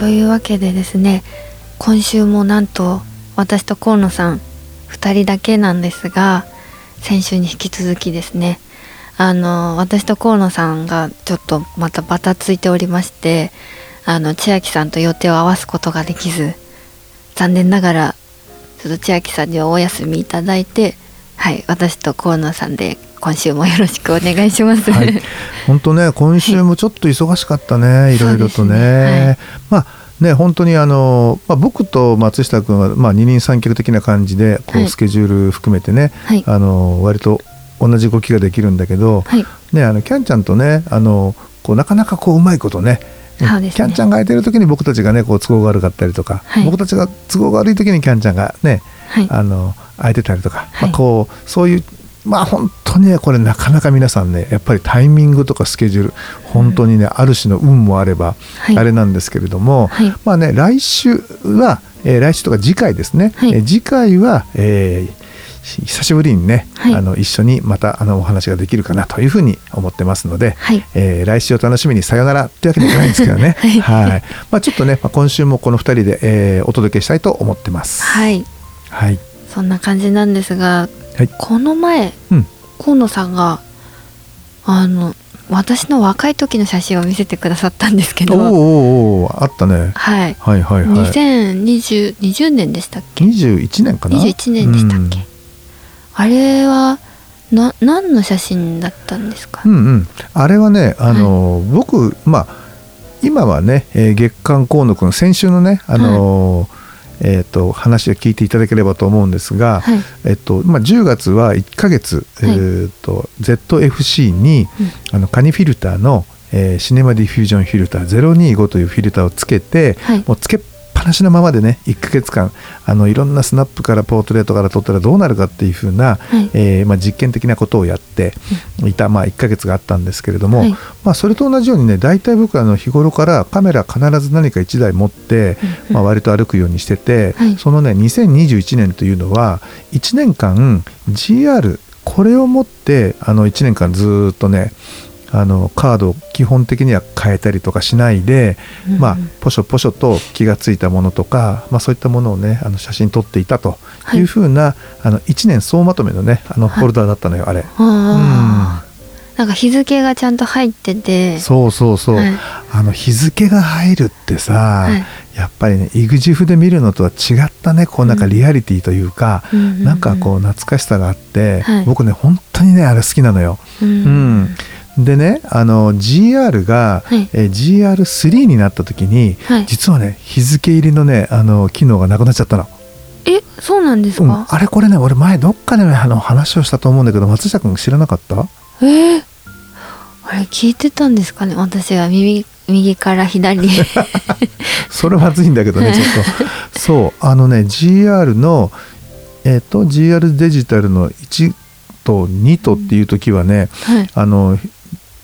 というわけでですね、今週もなんと私と河野さん2人だけなんですが、先週に引き続きですね、あの私と河野さんがちょっとまたバタついておりまして、あの千秋さんと予定を合わすことができず、残念ながらちょっと千秋さんにはお休みいただいて、はい、私と河野さんで今週もよろしくお願いします。はい、本当ね、今週もちょっと忙しかったね、いろいろとね。ね。はい。まあね、本当にあの、まあ、僕と松下君は、まあ、二人三脚的な感じでこはい。うスケジュール含めてね、はい。あの割と同じ動きができるんだけど、はい、ね、あのキャンちゃんとねあのこうなかなかこううまいことねね。キャンちゃんが空いてる時に僕たちがねこう都合が悪かったりとか、はい。僕たちが都合が悪い時にキャンちゃんがねはい、あの空いてたりとか、はい。まあ、こうそういうまあ本当にねこれなかなか皆さんねやっぱりタイミングとかスケジュール本当にね、ある種の運もあれば、はい。あれなんですけれども、はい。まあね来週は、えー来週とか次回ですね、はい。えー次回は、えーし久しぶりにね、はい。あの一緒にまたあのお話ができるかなというふうに思ってますので、はい。えー来週を楽しみにさよならというわけにはいかないんですけどね。はい。まあ、ちょっとね、まあ、今週もこの2人で、えーお届けしたいと思ってます。はい、はい、そんな感じなんですが、はい。この前うん。河野さんがあの私の若い時の写真を見せてくださったんですけど、おーおーあったね。はい、はいはいはい。2020 20年でしたっけ？21年かな？21年でしたっけ、あれはな何の写真だったんですか、うん、うん。うんあれはねあの、僕まあ今はね、えー月刊河野くん先週のねあの、えー、と話を聞いていただければと思うんですが、はい。えっとまあ、10月は1ヶ月、えーと Z fc に、あのカニフィルターの、えーシネマディフュージョンフィルター025というフィルターをつけて、はい。もうつけっぱなしのままでね1ヶ月間あのいろんなスナップからポートレートから撮ったらどうなるかっていう風な、はい。えーまあ、実験的なことをやっていた、まあ、1ヶ月があったんですけれども、はい。まあ、それと同じようにね大体僕はあの日頃からカメラ必ず何か1台持って、うん。まあ、割と歩くようにしてて、はい。そのね2021年というのは1年間 GR これを持ってあの1年間ずーっとねあのカードを基本的には変えたりとかしないで、うんまあ、ポショポショと気がついたものとか、まあ、そういったものをねあの写真撮っていたとい。うふうな、あの1年総まとめのねあのフォルダーだったのよ、あれ。あー。なんか日付がちゃんと入ってて。そうそうそう、はい。あの日付が入るってさ、はい。やっぱりね EXIF で見るのとは違ったねこうなんかリアリティというか、うんうんうん。なんかこう懐かしさがあって、はい。僕ね本当にねあれ好きなのよ。ううんんでねあの GR が、はい。えー GR3 になった時に、はい。実はね日付入りのねあの機能がなくなっちゃったの。えそうなんですうん。か、あれこれね俺前どっかでねあの話をしたと思うんだけど松下君知らなかった？えー。あれ聞いてたんですかね？私は右右から左に。それはまずいんだけどね ちょっと。そう。あのね GR のえっ、と GR デジタルの1と2とっていう時はね、はい。あの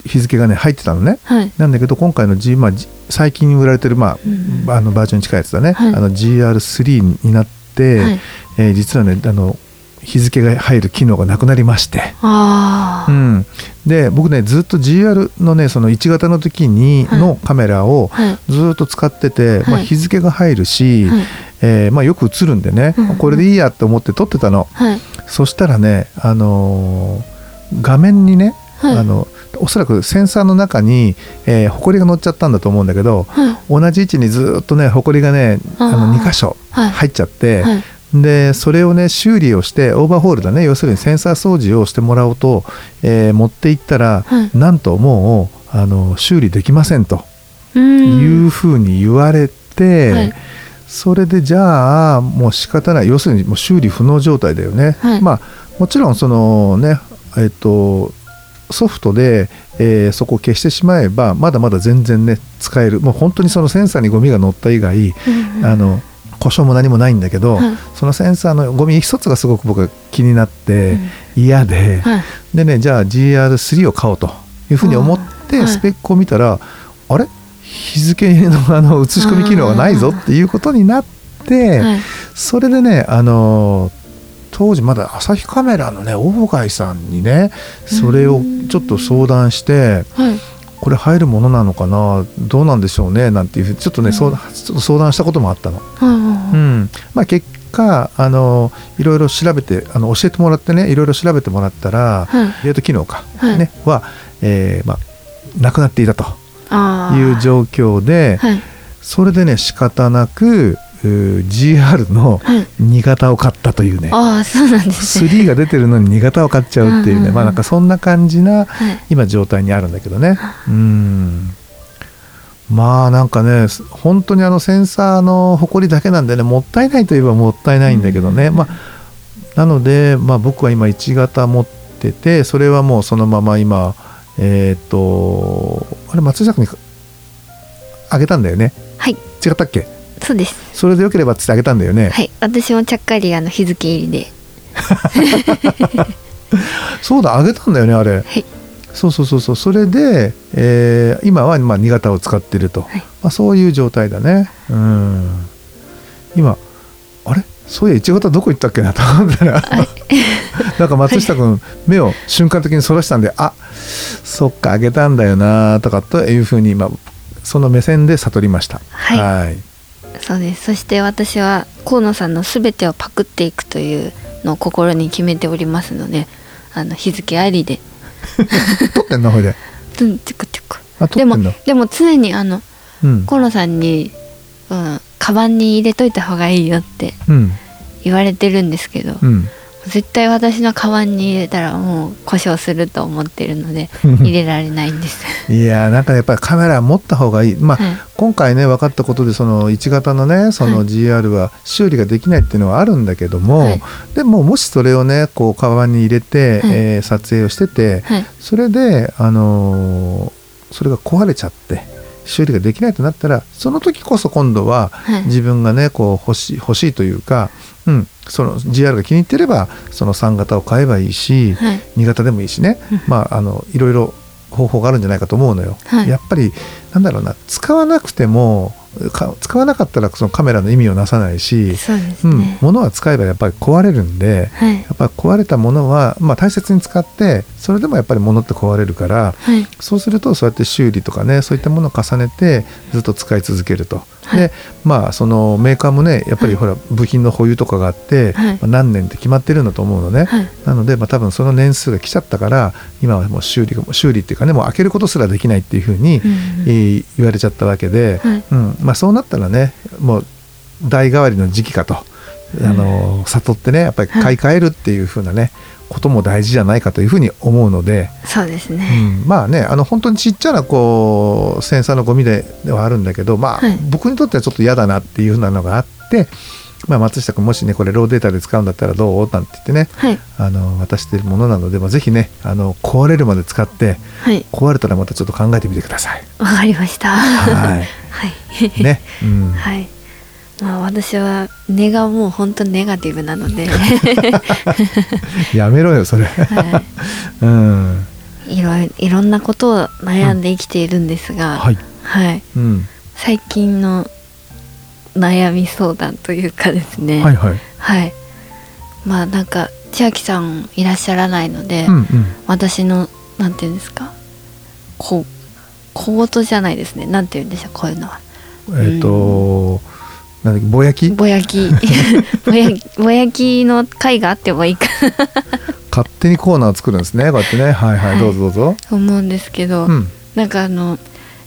日付がね入ってたのね。はい。なんだけど今回の G、まあ、最近売られてる、まあうんあのバージョンに近いやつだね、はい。あの GR3 になって、はい。えー実はねあの日付が入る機能がなくなりまして、ああ、うん、で僕ねずっと GR のねその1型の時にはい。のカメラをはい。ずっと使ってて、まあ、はい日付が入るし、はい。えーまあ、よく映るんでね、うん。これでいいやって思って撮ってたの。はい。そしたらね、あのー画面にね、はい。あのおそらくセンサーの中に、えー、ホコリが乗っちゃったんだと思うんだけどはい。同じ位置にずっとねホコリがねあのあー2箇所はい。入っちゃって、はい。でそれをね修理をしてオーバーホールだね。要するにセンサー掃除をしてもらおうと、えー持って行ったら、はい。なんともうあの修理できませんとうん。いうふうに言われて、はい。それでじゃあもう仕方ない。要するにもう修理不能状態だよね。はい。まあもちろんそのねえっとソフトで、えーそこを消してしまえばまだまだ全然ね使える。もう本当にそのセンサーにゴミが乗った以外、うんあの故障も何もないんだけど、はい。そのセンサーのゴミ一つがすごく僕は気になってうん。嫌で、はい。でねじゃあ GR3 を買おうというふうに思ってスペックを見たら、あれ？日付のあの写し込み機能がないぞっていうことになって、はい。それでねあの当時まだ朝日カメラのね大貝さんにねそれをちょっと相談してはい。これ入るものなのかなどうなんでしょうねなんていうふうにちょっとね、うん。相談ちょっと相談したこともあったの。はいはいうん。まあ、結果あのいろいろ調べてあの教えてもらってねいろいろ調べてもらったら、はい。デート機能か、はい。ね、は、えーまあ、なくなっていたという状況ではい。それでね仕方なく GR のはい。2型を買ったというね。ああそうなんですね。3が出てるのに2型を買っちゃうっていううんうんうん。ねまあなんかそんな感じなはい。今状態にあるんだけどね。うん。まあなんかね本当にあのセンサーの埃だけなんでねもったいないといえばもったいないんだけどね、まあなので、まあ、僕は今1型持っててそれはもうそのまま今えっ、とあれ松下君にあげたんだよね。はい。違ったっけ？そうです。それでよければっつってあげたんだよね、はい。私もちゃっかりあの日付入りで。そうだあげたんだよねあれ、はい。そうそうそうそう。それで、えー今はまあ2型を使ってると、はい。まあ、そういう状態だね。うん。今あれ？そういや1型どこ行ったっけなと思ったら。なんか松下君目を瞬間的にそらしたんであそっかあげたんだよなとかというふうに今その目線で悟りました。はい。はいそうです。そして私は河野さんの全てをパクっていくというのを心に決めておりますのであの日付ありで。撮ってんのほいで。でもでも常にあのうん。河野さんに、うん、カバンに入れといた方がいいよってうん。言われてるんですけど、うん絶対私のカバンに入れたらもう故障すると思ってるので 入れられないんです。いやーなんかやっぱりカメラ持った方がいい。まあ、はい。今回ね分かったことでその1型のねそのはい。GR は修理ができないっていうのはあるんだけども、はい。でももしそれをねこうカバンに入れて、はい。えー撮影をしてて、はい。それで、あのーそれが壊れちゃって修理ができないとなったらその時こそ今度ははい。自分がねこう欲しい欲しいというか、うん、その GR が気に入ってればその3型を買えばいいし、はい。2型でもいいしね、まああのいろいろ方法があるんじゃないかと思うのよ。はい。やっぱりなんだろうな使わなくてもか使わなかったらそのカメラの意味をなさないし、そうですうんね。、物は使えばやっぱり壊れるんではい。やっぱり壊れたものは、まあ、大切に使ってそれでもやっぱり物って壊れるからはい。そうするとそうやって修理とかねそういったものを重ねてずっと使い続けると。はい。でまあそのメーカーもねやっぱりはい。ほら部品の保有とかがあって、はい。まあ何年って決まってるんだと思うのね。はい。なので、まあ、多分その年数が来ちゃったから今はもう修理が修理っていうかねもう開けることすらできないっていうふうに、うんうんえー言われちゃったわけで、はい。うんまあ、そうなったらねもう代替わりの時期かと、あの悟ってねやっぱり買い替えるっていうふうなね、ことも大事じゃないかというふうに思うので、そうですうね。ん、まあねあの本当にちっちゃなこうセンサーのゴミでではあるんだけど、まあはい。僕にとってはちょっと嫌だなっていうふうなのがあって、まあ、松下君もしねこれローデータで使うんだったらどう？なんて言ってね。はい。あの渡してるものなので、まあ、ぜひねあの壊れるまで使ってはい。壊れたらまたちょっと考えてみてください。わかりました。ははい。いね、うん、はい。まあ私は根がもう本当ネガティブなので、やめろよそれ。はうん、い、いろいいろんなことを悩んで生きているんですが、はい、はい。うん、最近の悩み相談というかですね。はいはい、はい。まあなんか千秋さんいらっしゃらないので、うんうん、私のなんていうんですか、こ小言じゃないですね。なんて言うんでしょうこういうのは。えっ、と、なんだっけぼやき？ぼやき ぼやきの回があってもいいかな 勝手にコーナーを作るんですねこうやってねはいはい、はいどうぞどうぞ。と思うんですけど、うんなんかあの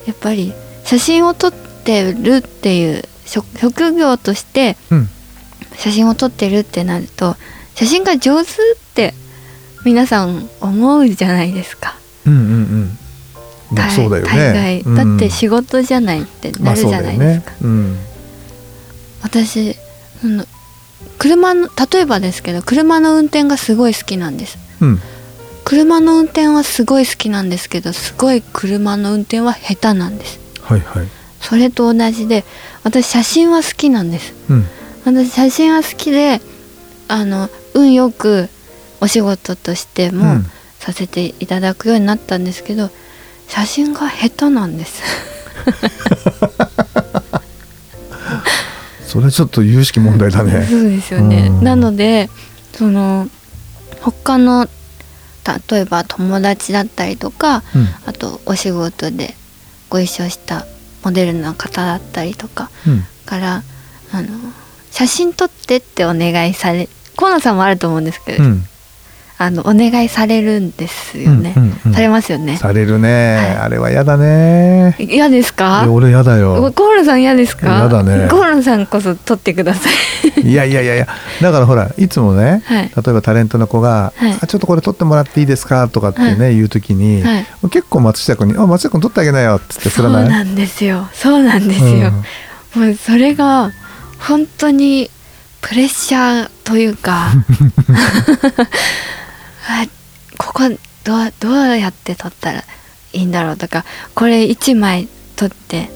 やっぱり写真を撮ってるっていう職職業としてうん。写真を撮ってるってなると写真が上手って皆さん思うじゃないですか。うんうんうん。まあそうだよね。大概。だって仕事じゃないってなるじゃないですか。まあそうだよね。私あの車の例えばですけど車の運転がすごい好きなんです。うんうん。車の運転はすごい好きなんですけどすごい車の運転は下手なんです。はいはいそれと同じで私写真は好きなんです。うん。私写真は好きであの運よくお仕事としてうもん。させていただくようになったんですけど写真が下手なんです。それちょっと有識問題だね。そうですよね。うん。なのでその他の例えば友達だったりとかうん。あとお仕事でご一緒したモデルの方だったりとかうん。からあの写真撮ってってお願いされ河野さんもあると思うんですけど、うんあのお願いされるんですよね、うんうんうん。されますよね。されるね、はい。あれは嫌だね。嫌ですいかや俺嫌だよ。河野さん嫌ですか？嫌だね。河野さんこそ撮ってください。いやいやいや。いやだからほらいつもね、はい。例えばタレントの子が、はい。あちょっとこれ撮ってもらっていいですか?」とかってね、は言う時に、はい。結構松下君に「あ松下君撮ってあげなよ」っつって振らない？そうなんですよ。そうなんですよ、もうそれが本当にプレッシャーというか。あ ここどうどうやって撮ったらいいんだろうとかこれ1枚撮って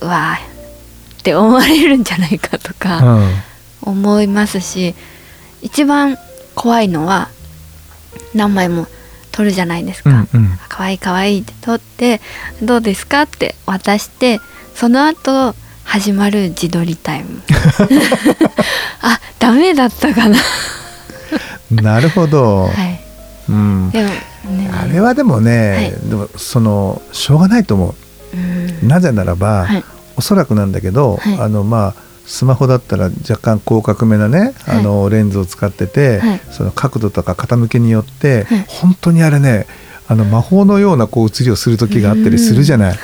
うわーって思われるんじゃないかとうかん。思いますし一番怖いのは何枚も撮るじゃないですか。うんうん。可愛い可愛いって撮ってどうですかって渡してその後始まる自撮りタイム。あダメだったかな。なるほど、はいうん、でもね。あれはでもね、はでもそのしょうがないと思う。なぜならば、はい。おそらくなんだけど、はい。あのまあスマホだったら若干広角めなね、はい。あのレンズを使ってて、はい。その角度とか傾きによって、はい。本当にあれねあの魔法のようなこう写りをする時があったりするじゃない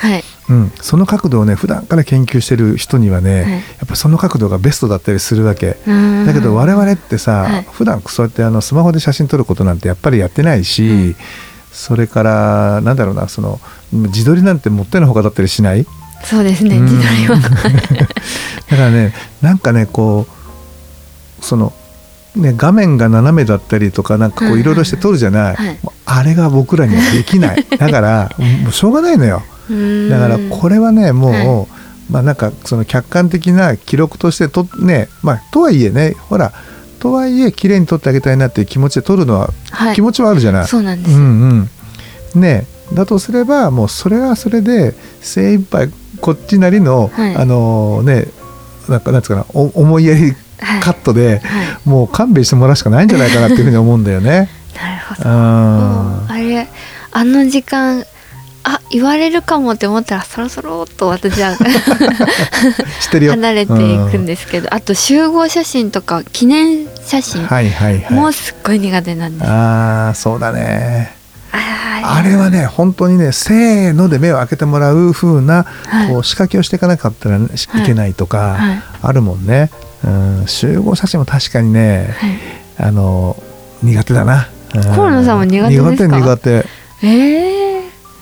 うん、その角度をね普段から研究してる人にはね、はい。やっぱその角度がベストだったりするわけ。うん。だけど我々ってさ、はい。普段そうやってあのスマホで写真撮ることなんてやっぱりやってないし、うん。それからなんだろうなその自撮りなんてもってのほかだったりしない？そうですねうん。自撮りは。だからねなんかねこうそのね画面が斜めだったりとかなんかこういろいろして撮るじゃない、はい。あれが僕らにはできない。だから もうしょうがないのよ。うんだからこれはねもう、はい。まあなんかその客観的な記録としてとねまあとはいえねほらとはいえ綺麗に撮ってあげたいなっていう気持ちで撮るのは、はい。気持ちはあるじゃない。そうなんです、うんうん、ねだとすればもうそれはそれで精一杯こっちなりの、はい。あのねなんかなんつうかなお思いやりはい。カットで、はい。もう勘弁してもらうしかないんじゃないかなっていうふうに思うんだよね。なるほど。ああれあの時間あ言われるかもって思ったらそろそろっと私は。離れていくんですけどあと集合写真とか記念写うん真はいはいはい。もうすっごい苦手なんです。ああそうだね。ああれはね本当にねせーので目を開けてもらう風な、はいこう仕掛けをしていかなかったら、ねしはいいけないとか、はいあるもんね。うん、集合写真も確かにね、はいあの苦手だな。うん河野さんも苦手ですか？苦手苦手。ええうん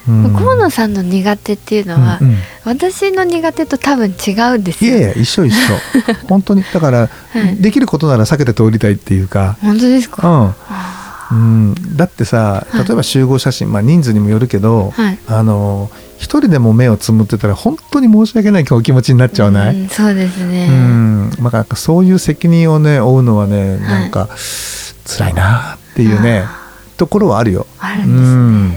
河野さんの苦手っていうのは、うんうん。私の苦手と多分違うんですよ。いやいや一緒一緒。本当にだから、はい。できることなら避けて通りたいっていうか、本当ですか？うん。あうん、だってさはい。例えば集合写真、まあ、人数にもよるけど、はい。あの一人でも目をつむってたら本当に申し訳ないお気持ちになっちゃわない、うんそうですね。うん。まあ、そういう責任をね負うのはねなんか辛いなっていうね、ところはあるよ。あるんですね。うん、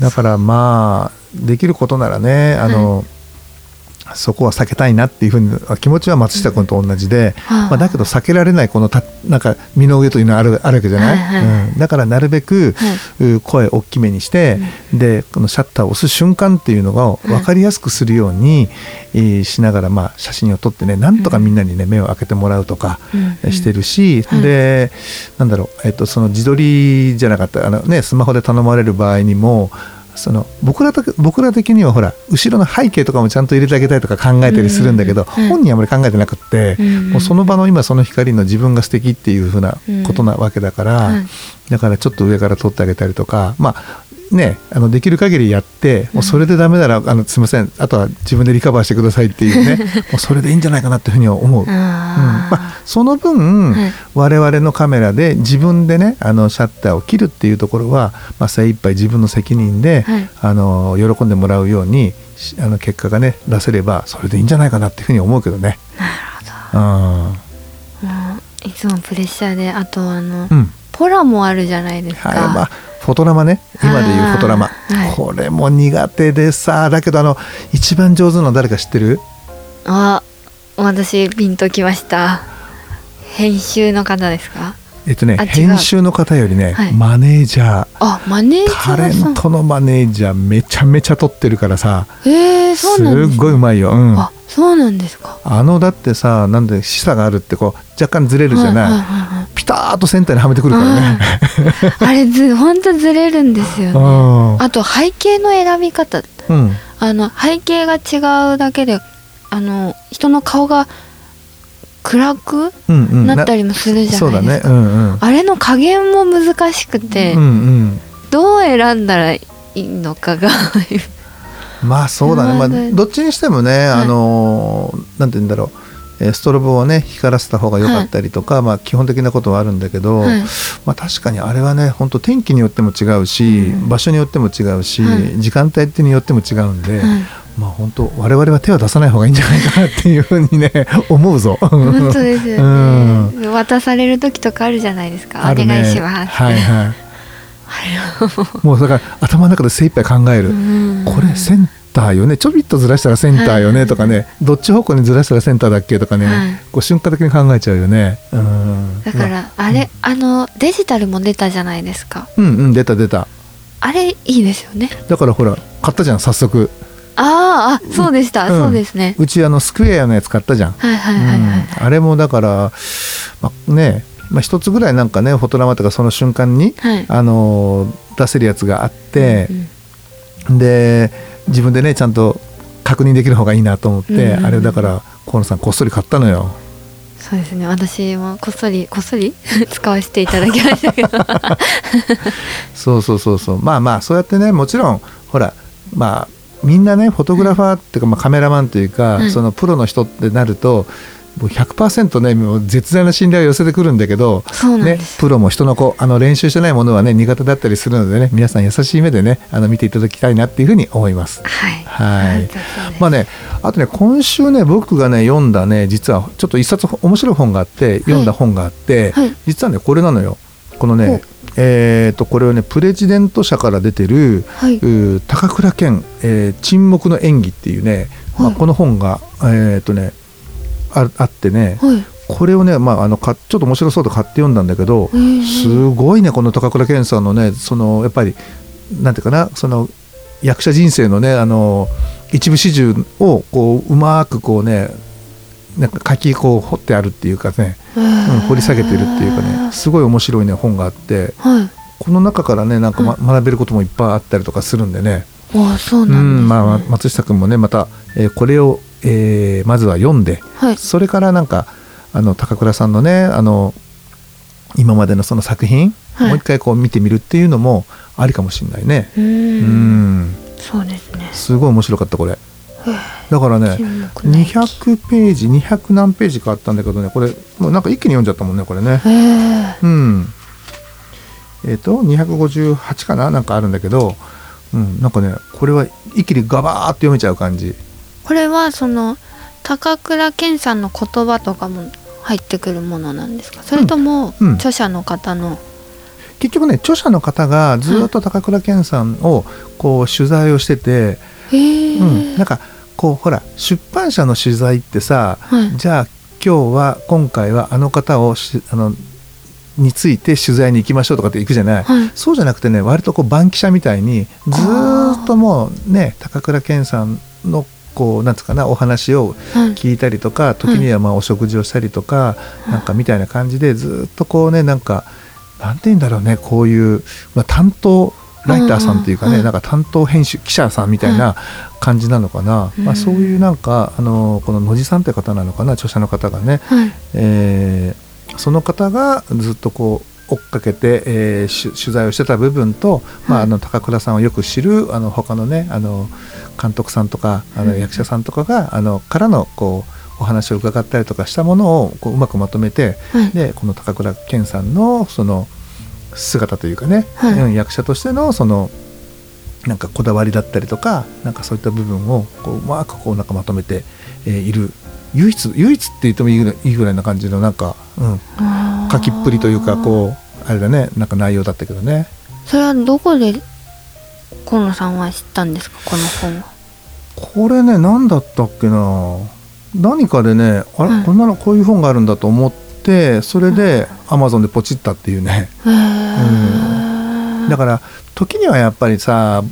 だからまあできることならねあの、そこは避けたいなっていうふうに気持ちは松下君と同じで、はあまあ、だけど避けられないこのたなんか身の上というのはあるあるわけじゃない、はいはい。うん、だからなるべく、う声大きめにして、でこのシャッターを押す瞬間っていうのが分かりやすくするように、えーしながら、まあ、写真を撮ってねなんとかみんなにね目を開けてもらうとかうん。してるし、はい。でなんだろう、えっと、その自撮りじゃなかったあの、ね、スマホで頼まれる場合にもその僕らと僕ら的にはほら後ろの背景とかもちゃんと入れてあげたいとか考えたりするんだけど、うんうん本人はあまり考えてなくって、うんもうその場の今その光の自分が素敵っていう風なことなわけだから、はいだからちょっと上から撮ってあげたりとかまあね、あのできる限りやってもうそれでダメならあのすみません。あとは自分でリカバーしてくださいっていうね もうそれでいいんじゃないかなっていうふうには思う。うん。まああ、その分、はい。我々のカメラで自分でねあのシャッターを切るっていうところは、まあ、精一杯自分の責任で、はい。あの喜んでもらうようにしあの結果がね出せればそれでいいんじゃないかなっていうふうに思うけどね。うん。もういつもプレッシャーであとあの、うんポラもあるじゃないですか、はいまあ、フォトラマね。今でいうフォトラマ、はい。これも苦手でさだけどあの一番上手なの誰か知ってる？あ私ピンときました。編集の方ですか？えっとね編集の方よりね、はい。マネージャー。あマネージャタレーさん。ントのマネージャーめちゃめちゃ撮ってるからさえー、そうなんですごいうまいよ、うん、あそうなんですか？あのだってさなんで示唆があるってこう若干ずれるじゃない,、はいはいはいはいピターッとセンターにはめてくるからね、あれず本当ずれるんですよね。うん。あと背景の選び方。うん。あの背景が違うだけであの人の顔が暗くうんうん。なったりもするじゃないですか、ね。うんうん。あれの加減も難しくて、うんうん。どう選んだらいいのかが。まあそうだね、まあ、はいどっちにしてもね、あのーなんて言うんだろう。えーストロボをね光らせた方が良かったりとか、まあ基本的なことはあるんだけど、はい。まあ確かにあれはね本当天気によっても違うし、うん。場所によっても違うし、はい。時間帯ってによっても違うんで、はい。まあ本当我々は手を出さない方がいいんじゃないかなっていうふうにね 思うぞ。本当ですようん。ね、渡される時とかあるじゃないですか、ね。お願いします、はいはい。もうだから頭の中で精一杯考える。うん。これターよね。ちょびっとずらしたらセンターよねとかね、どっち方向にずらしたらセンターだっけとかね、はい。こう瞬間的に考えちゃうよね。うん。だからあ。れ、あのデジタルも出たじゃないですか。うんうん出た出た。あれいいですよね。だからほら買ったじゃん早速。あーあそうでした、うん。そうですね。うちあのスクエアのやつ買ったじゃん。はいはいはいはい、うん。あれもだから、まあ、ね、まあ、一つぐらいなんかねフォトラマとかその瞬間に、はい。あのー出せるやつがあってう、ん。で自分でねちゃんと確認できる方がいいなと思って、うんうんうん。あれだから河野さんこっそり買ったのよ。そうですね。私もこっそりこっそり 使わせていただきましたけど。そうそうそうそう。まあまあそうやってねもちろんほらまあみんなねフォトグラファーっていうか、まあ、カメラマンというか、はいそのプロの人ってなるともう100%ねもう絶大な信頼を寄せてくるんだけどねプロも人の子あの練習してないものはね苦手だったりするのでね皆さん優しい目でねあの見ていただきたいなっていうふうに思います。はい。はい。まあね、あとね今週ね僕がね読んだね実はちょっと一冊面白い本があって読んだ本があって、はい。実はねこれなのよ。このほねう。えー、とこれはねプレジデント社から出てる、はい。高倉健、えー沈黙の演技」っていうね、まあ、はいこの本がえっ、とねああってねはい。これをね、まあ、あのかちょっと面白そうと買って読んだんだけどすごいねこの高倉健さんのねそのやっぱりなんていうかなその役者人生のねあの一部始終をこううまくこうねなんか書きこう掘ってあるっていうかね、うん、掘り下げてるっていうかねすごい面白いね本があってはい。この中からねなんか、ま学べることもいっぱいあったりとかするんでね。ああそううなんです、ね。んまあ松下君もねまた、えーこれを、えーまずは読んではいそれからなんかあの高倉さんのねあの今までのその作品、はいもう一回こう見てみるっていうのもありかもしれないね。ううんんそうですねすごい面白かったこれ。だからね沈黙の演技200ページ200何ページかあったんだけどねこれもうなんか一気に読んじゃったもんねこれね。うん。えっ、と258かななんかあるんだけど、うん、なんかねこれは一気にガバーッと読めちゃう感じ。これはその高倉健さんの言葉とかも入ってくるものなんですか？それとも、うん。著者の方の？結局ね著者の方がずっと高倉健さんをこう取材をしてて、うん、なんかこうほら出版社の取材ってさ、はい。じゃあ今日は今回はあの方をしあのについて取材に行きましょうとかって行くじゃない、はい。そうじゃなくてね割とこう番記者みたいにずーっともうね高倉健さんのこうなんつうかなお話をはい聞いたりとか時にはまあお食事をしたりとか、なんかみたいな感じでずっとこうねなんかなんて言うんだろうねこういう、まあ、担当ライターさんっていうかね、うんなんか担当編集記者さんみたいな感じなのかな、うん。まあ、そういうなんかあのこの野地さんって方なのかな著者の方がね、はい。えーその方がずっとこう追っかけて、えーし取材をしてた部分と、まあ、はい。あの高倉さんをよく知るあの他のねあの監督さんとかあのうん。役者さんとかが、あのからのこうお話を伺ったりとかしたものをこううまくまとめてはい。でこの高倉健さんのその姿というかね、はい。うん役者としてのそのなんかこだわりだったりとかなんかそういった部分をこううまくこうなんかまとめて、えーいる唯一唯一って言ってもいいぐらいな感じのなんか、うん、書きっぷりというかこうあれだね。なんか内容だったけどね。それはどこで河野さんは知ったんですか？この本は。これね何だったっけな。何かでねあれ、はいこんなのこういう本があるんだと思ってそれでアマゾンでポチったっていうね。へー。だから時にはやっぱりさ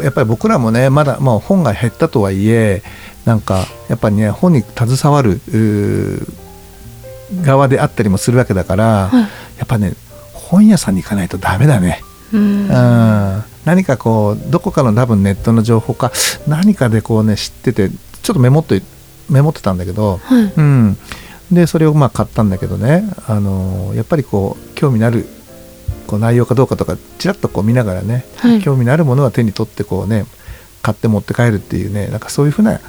やっぱり僕らもねまだ、まあ、本が減ったとはいえなんかやっぱりね本に携わるうー側であったりもするわけだから、はい。やっぱね本屋さんに行かないとダメだね。うん。うん。何かこうどこかの多分ネットの情報か何かでこうね知っててちょっとメモってメモってたんだけど、はい。うん、でそれをまあ買ったんだけどね、あのやっぱりこう興味のあるこう内容かどうかとかちらっとこう見ながらね、はい興味のあるものは手に取ってこうね買って持って帰るっていうねなんかそういうふうな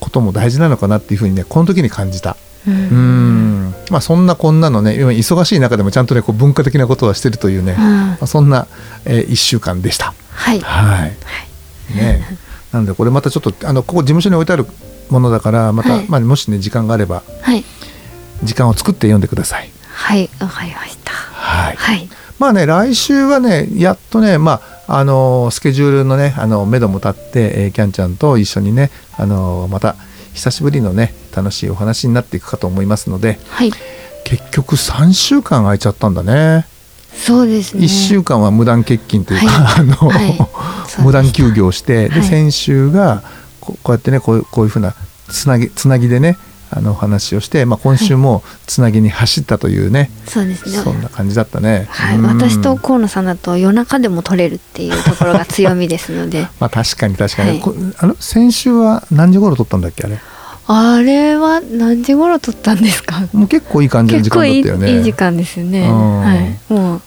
ことも大事なのかなっていうふうにねこの時に感じた。ううんんまあそんなこんなのね今忙しい中でもちゃんとねこう文化的なことはしてるというね、まあ、そんな、え1週間でした。はいはい。ね。なのでこれまたちょっとあのここ事務所に置いてあるものだからまた、はいまあもしね時間があればはい時間を作って読んでください。はいわかりましたはい。はいまあね来週はねやっとねまああのスケジュールのねあの目処も立って、えーキャンちゃんと一緒にねあのまた久しぶりのね楽しいお話になっていくかと思いますのではい。結局3週間空いちゃったんだね。そうですね。1週間は無断欠勤というか、はい。あの、はい。無断休業をしてで、はい。先週がここうやってねこういうこういうふうなつなぎつなぎでねあのお話をして、まあ、今週もつなぎに走ったというね、そうですね。そんな感じだったね。はい、うん。私と河野さんだと夜中でも撮れるっていうところが強みですので。まあ確かに確かに、はい。こあの先週は何時頃撮ったんだっけあれ？あれは何時頃撮ったんですか？もう結構いい感じの時間だったよね。いい時間ですよね。うん。はい。もう。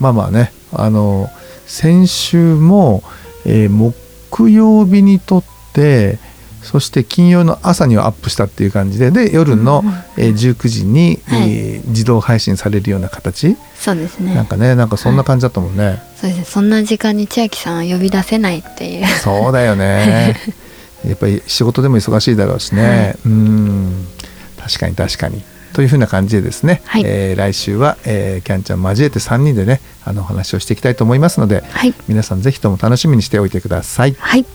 まあまあね。あの先週も、えー木曜日に撮ってそして金曜の朝にはアップしたっていう感じでで夜の、えー19時に、はい。えー自動配信されるような形、そうですね。なんかねなんかそんな感じだったもんね、そうです。ねそんな時間に千秋さんは呼び出せないっていう。そうだよね。やっぱり仕事でも忙しいだろうしね、はい。うん。確かに確かに。というふうな感じでですね、はい。えー来週は、えーキャンちゃん交えて3人でねあのお話をしていきたいと思いますのではい。皆さんぜひとも楽しみにしておいてください。はい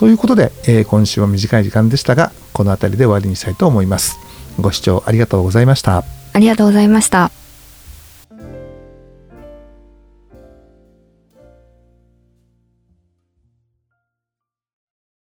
ということで、えー今週は短い時間でしたがこの辺りで終わりにしたいと思います。ご視聴ありがとうございました。ありがとうございました